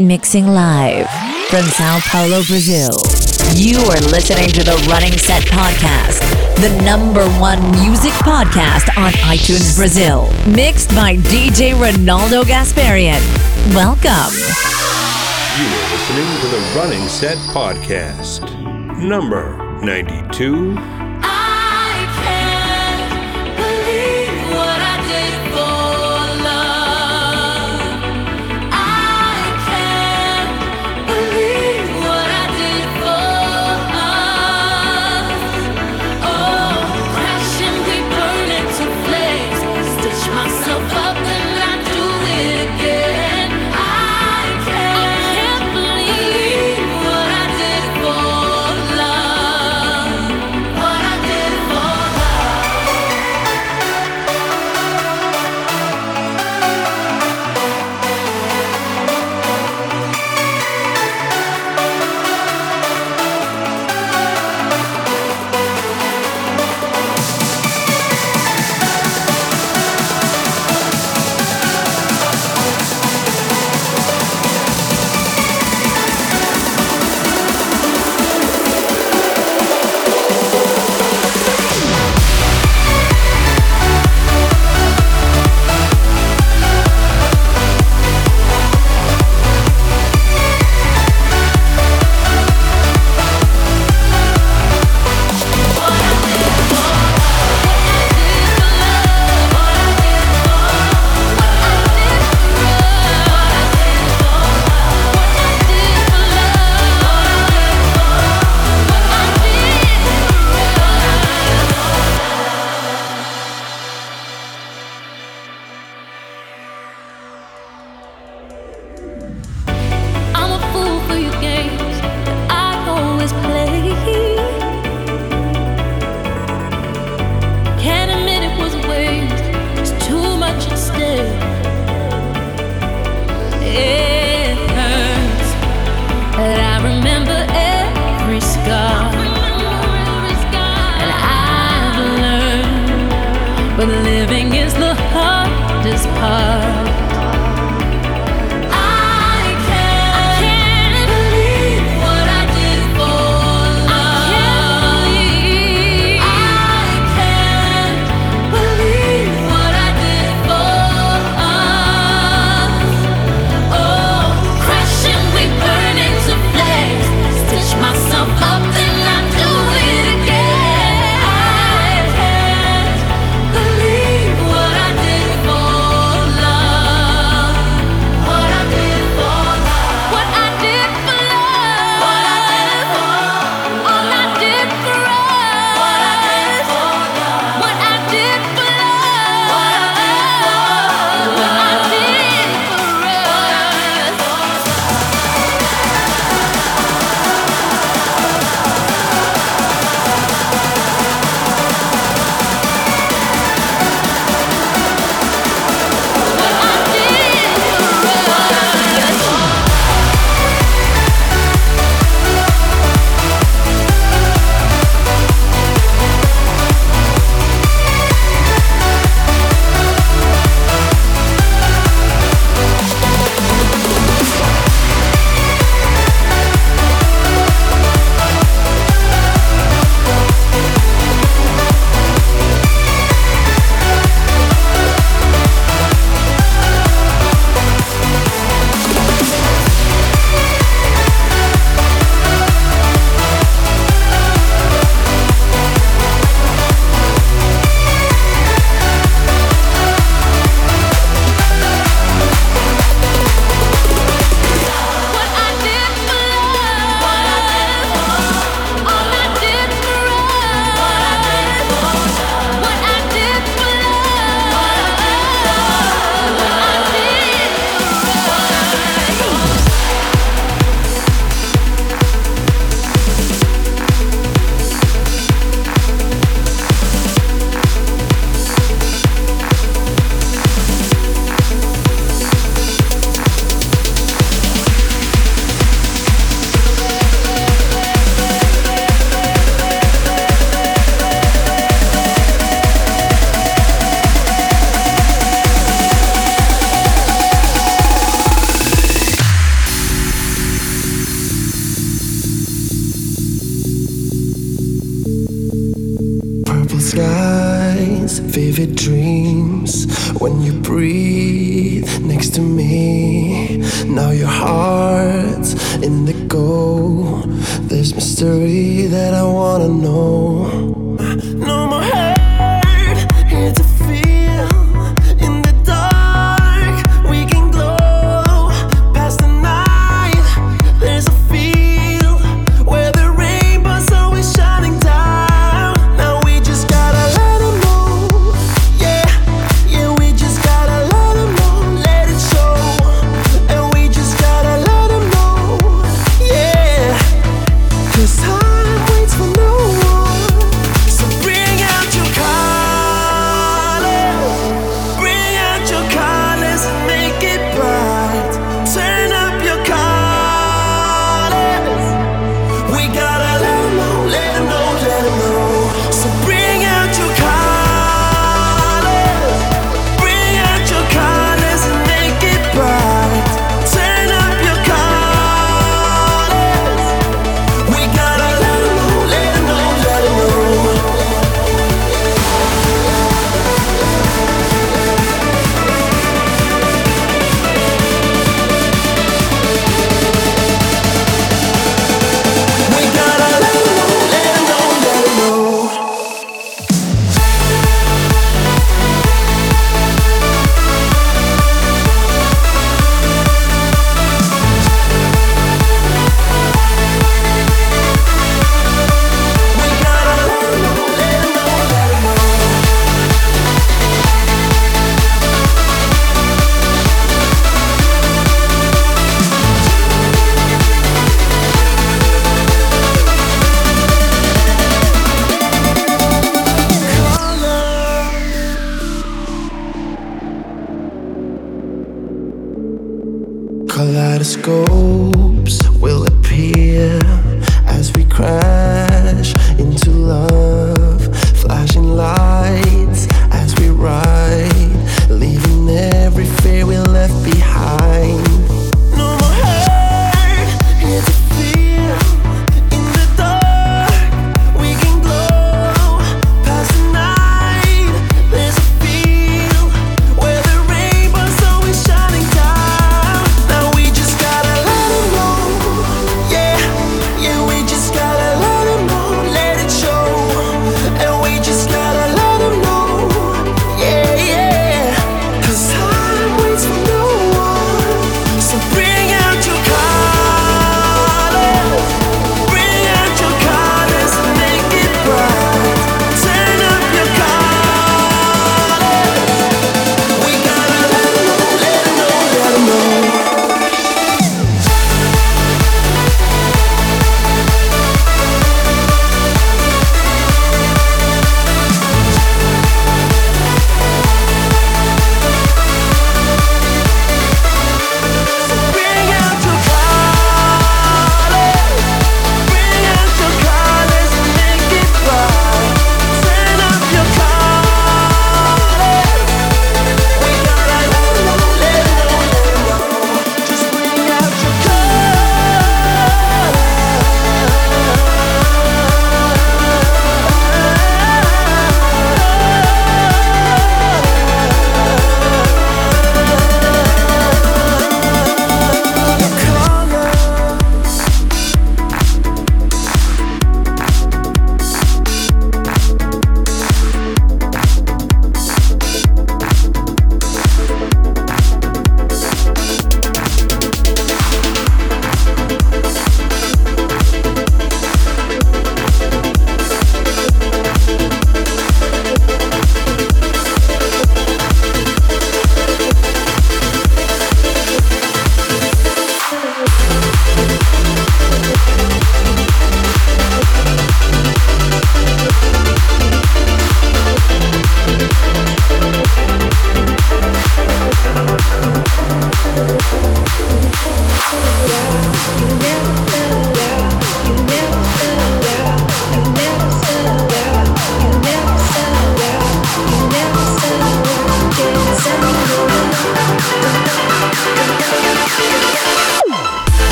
mixing live from Sao Paulo, Brazil. You are listening to the Running Set Podcast, the number one music podcast on iTunes Brazil, mixed by DJ Ronaldo Gasparian. Welcome. You are listening to the Running Set Podcast, number 92.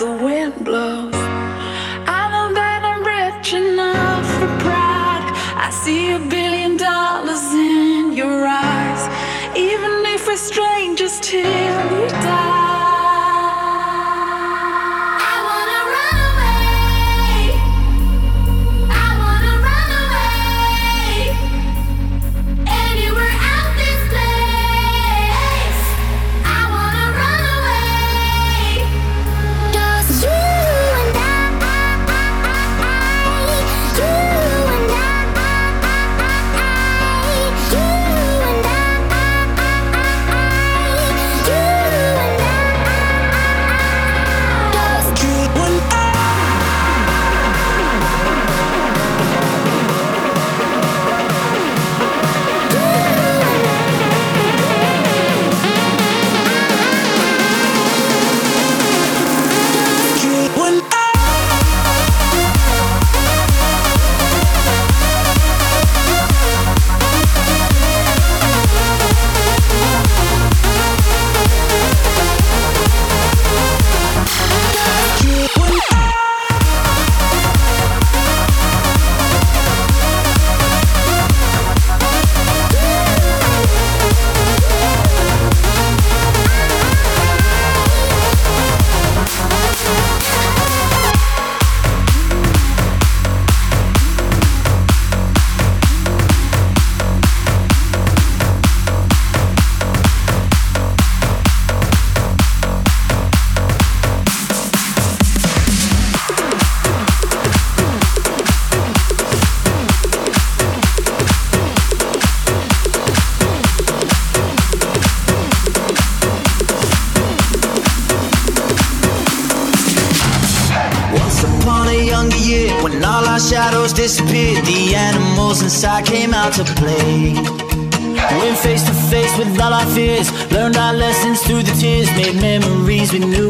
Disappeared. We knew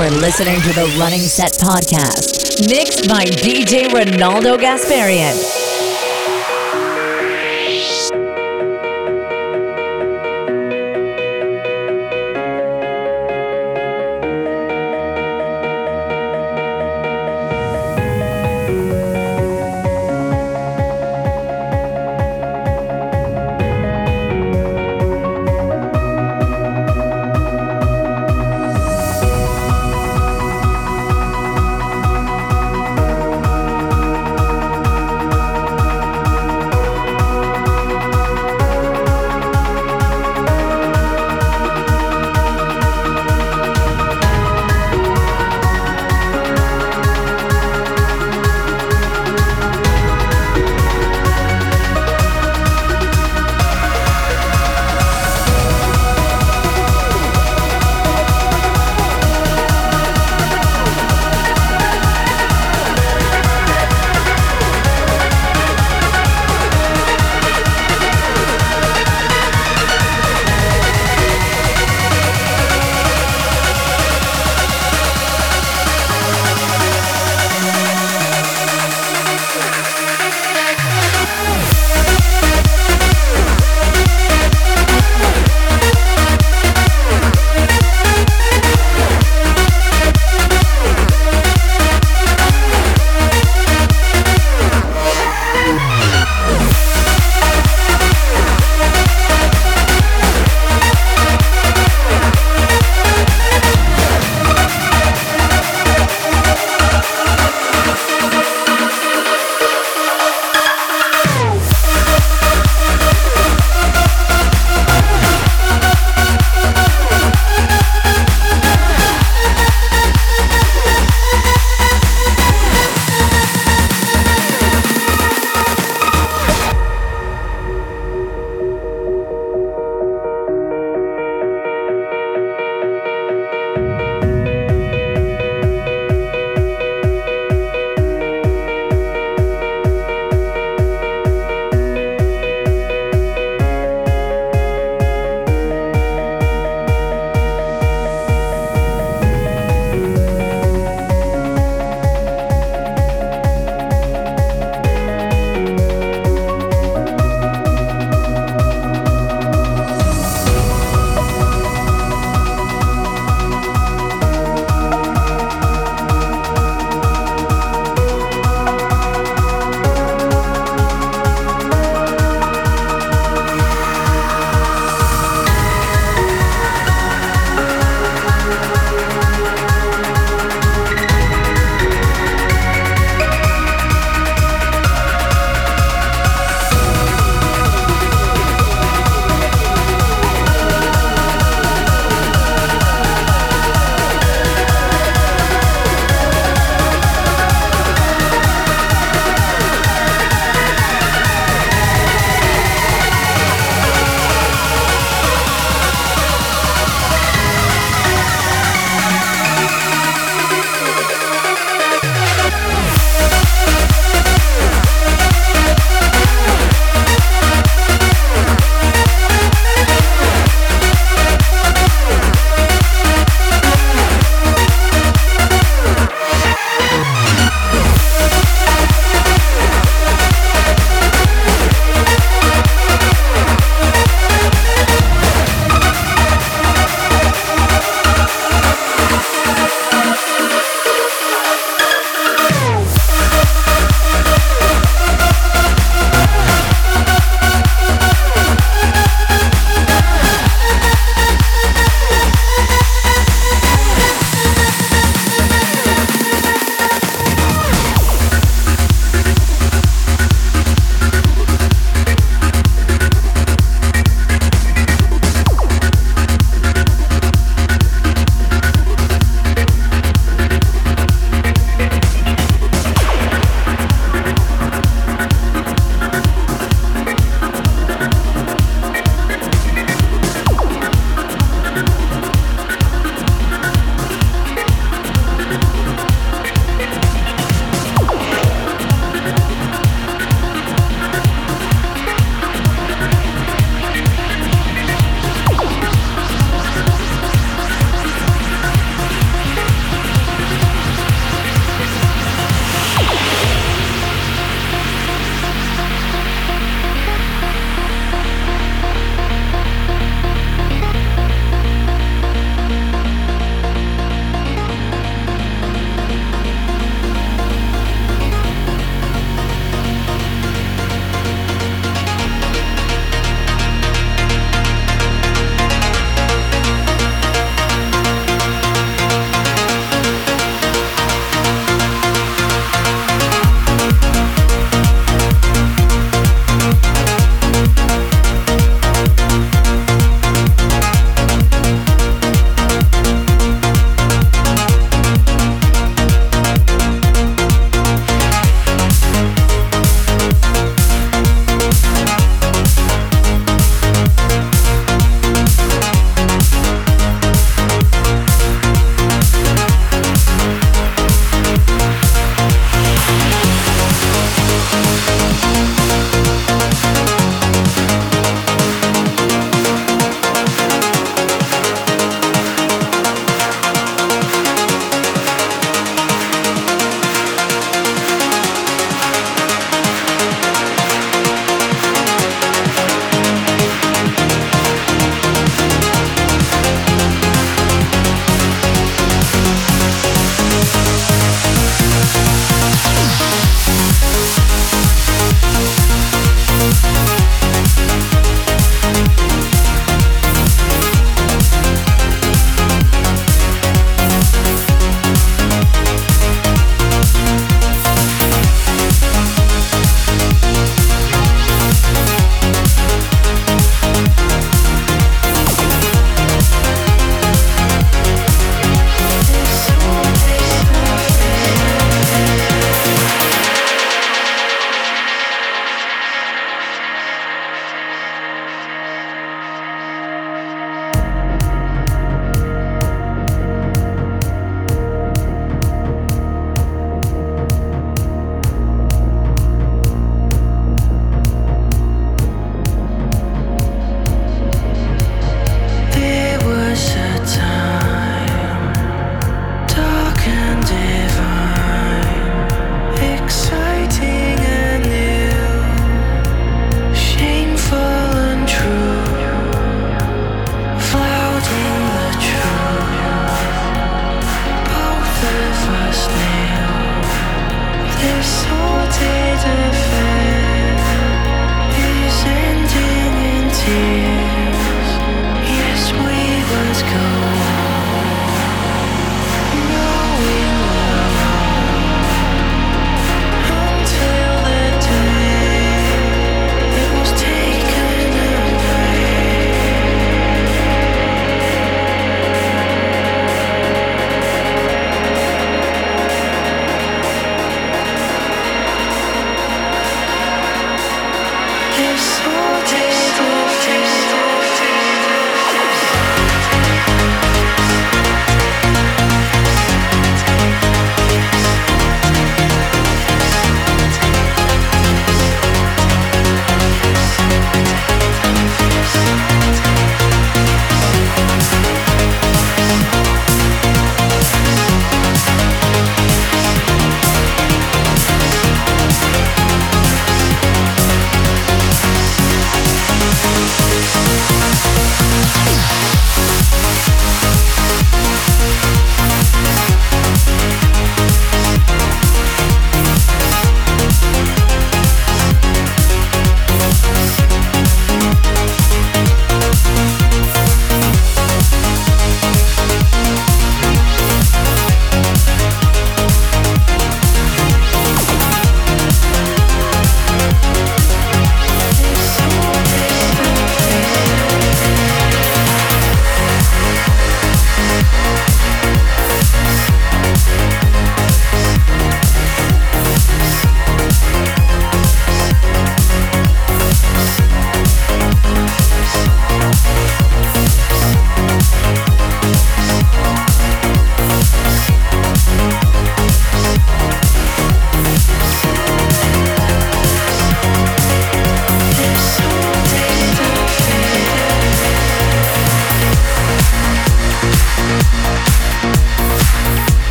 You're listening to the Running Set Podcast, mixed by DJ Ronaldo Gasparian.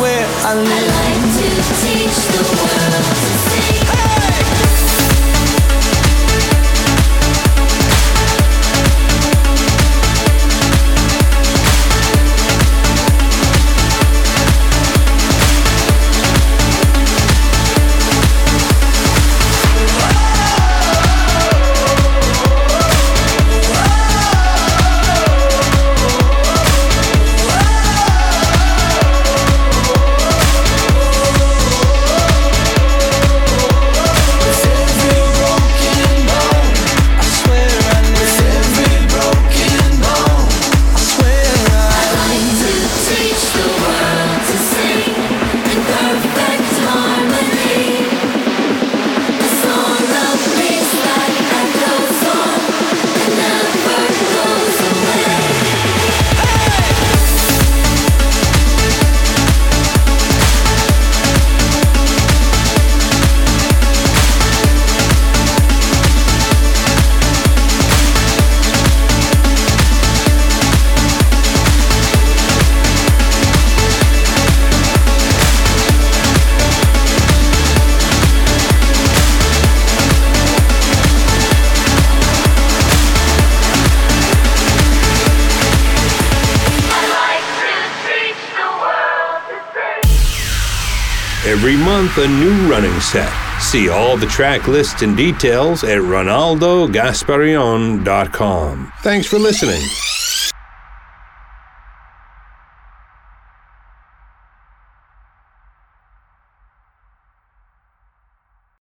where I live. I like to teach the world. a new running set. See all the track lists and details at RonaldoGasparion.com. Thanks for listening.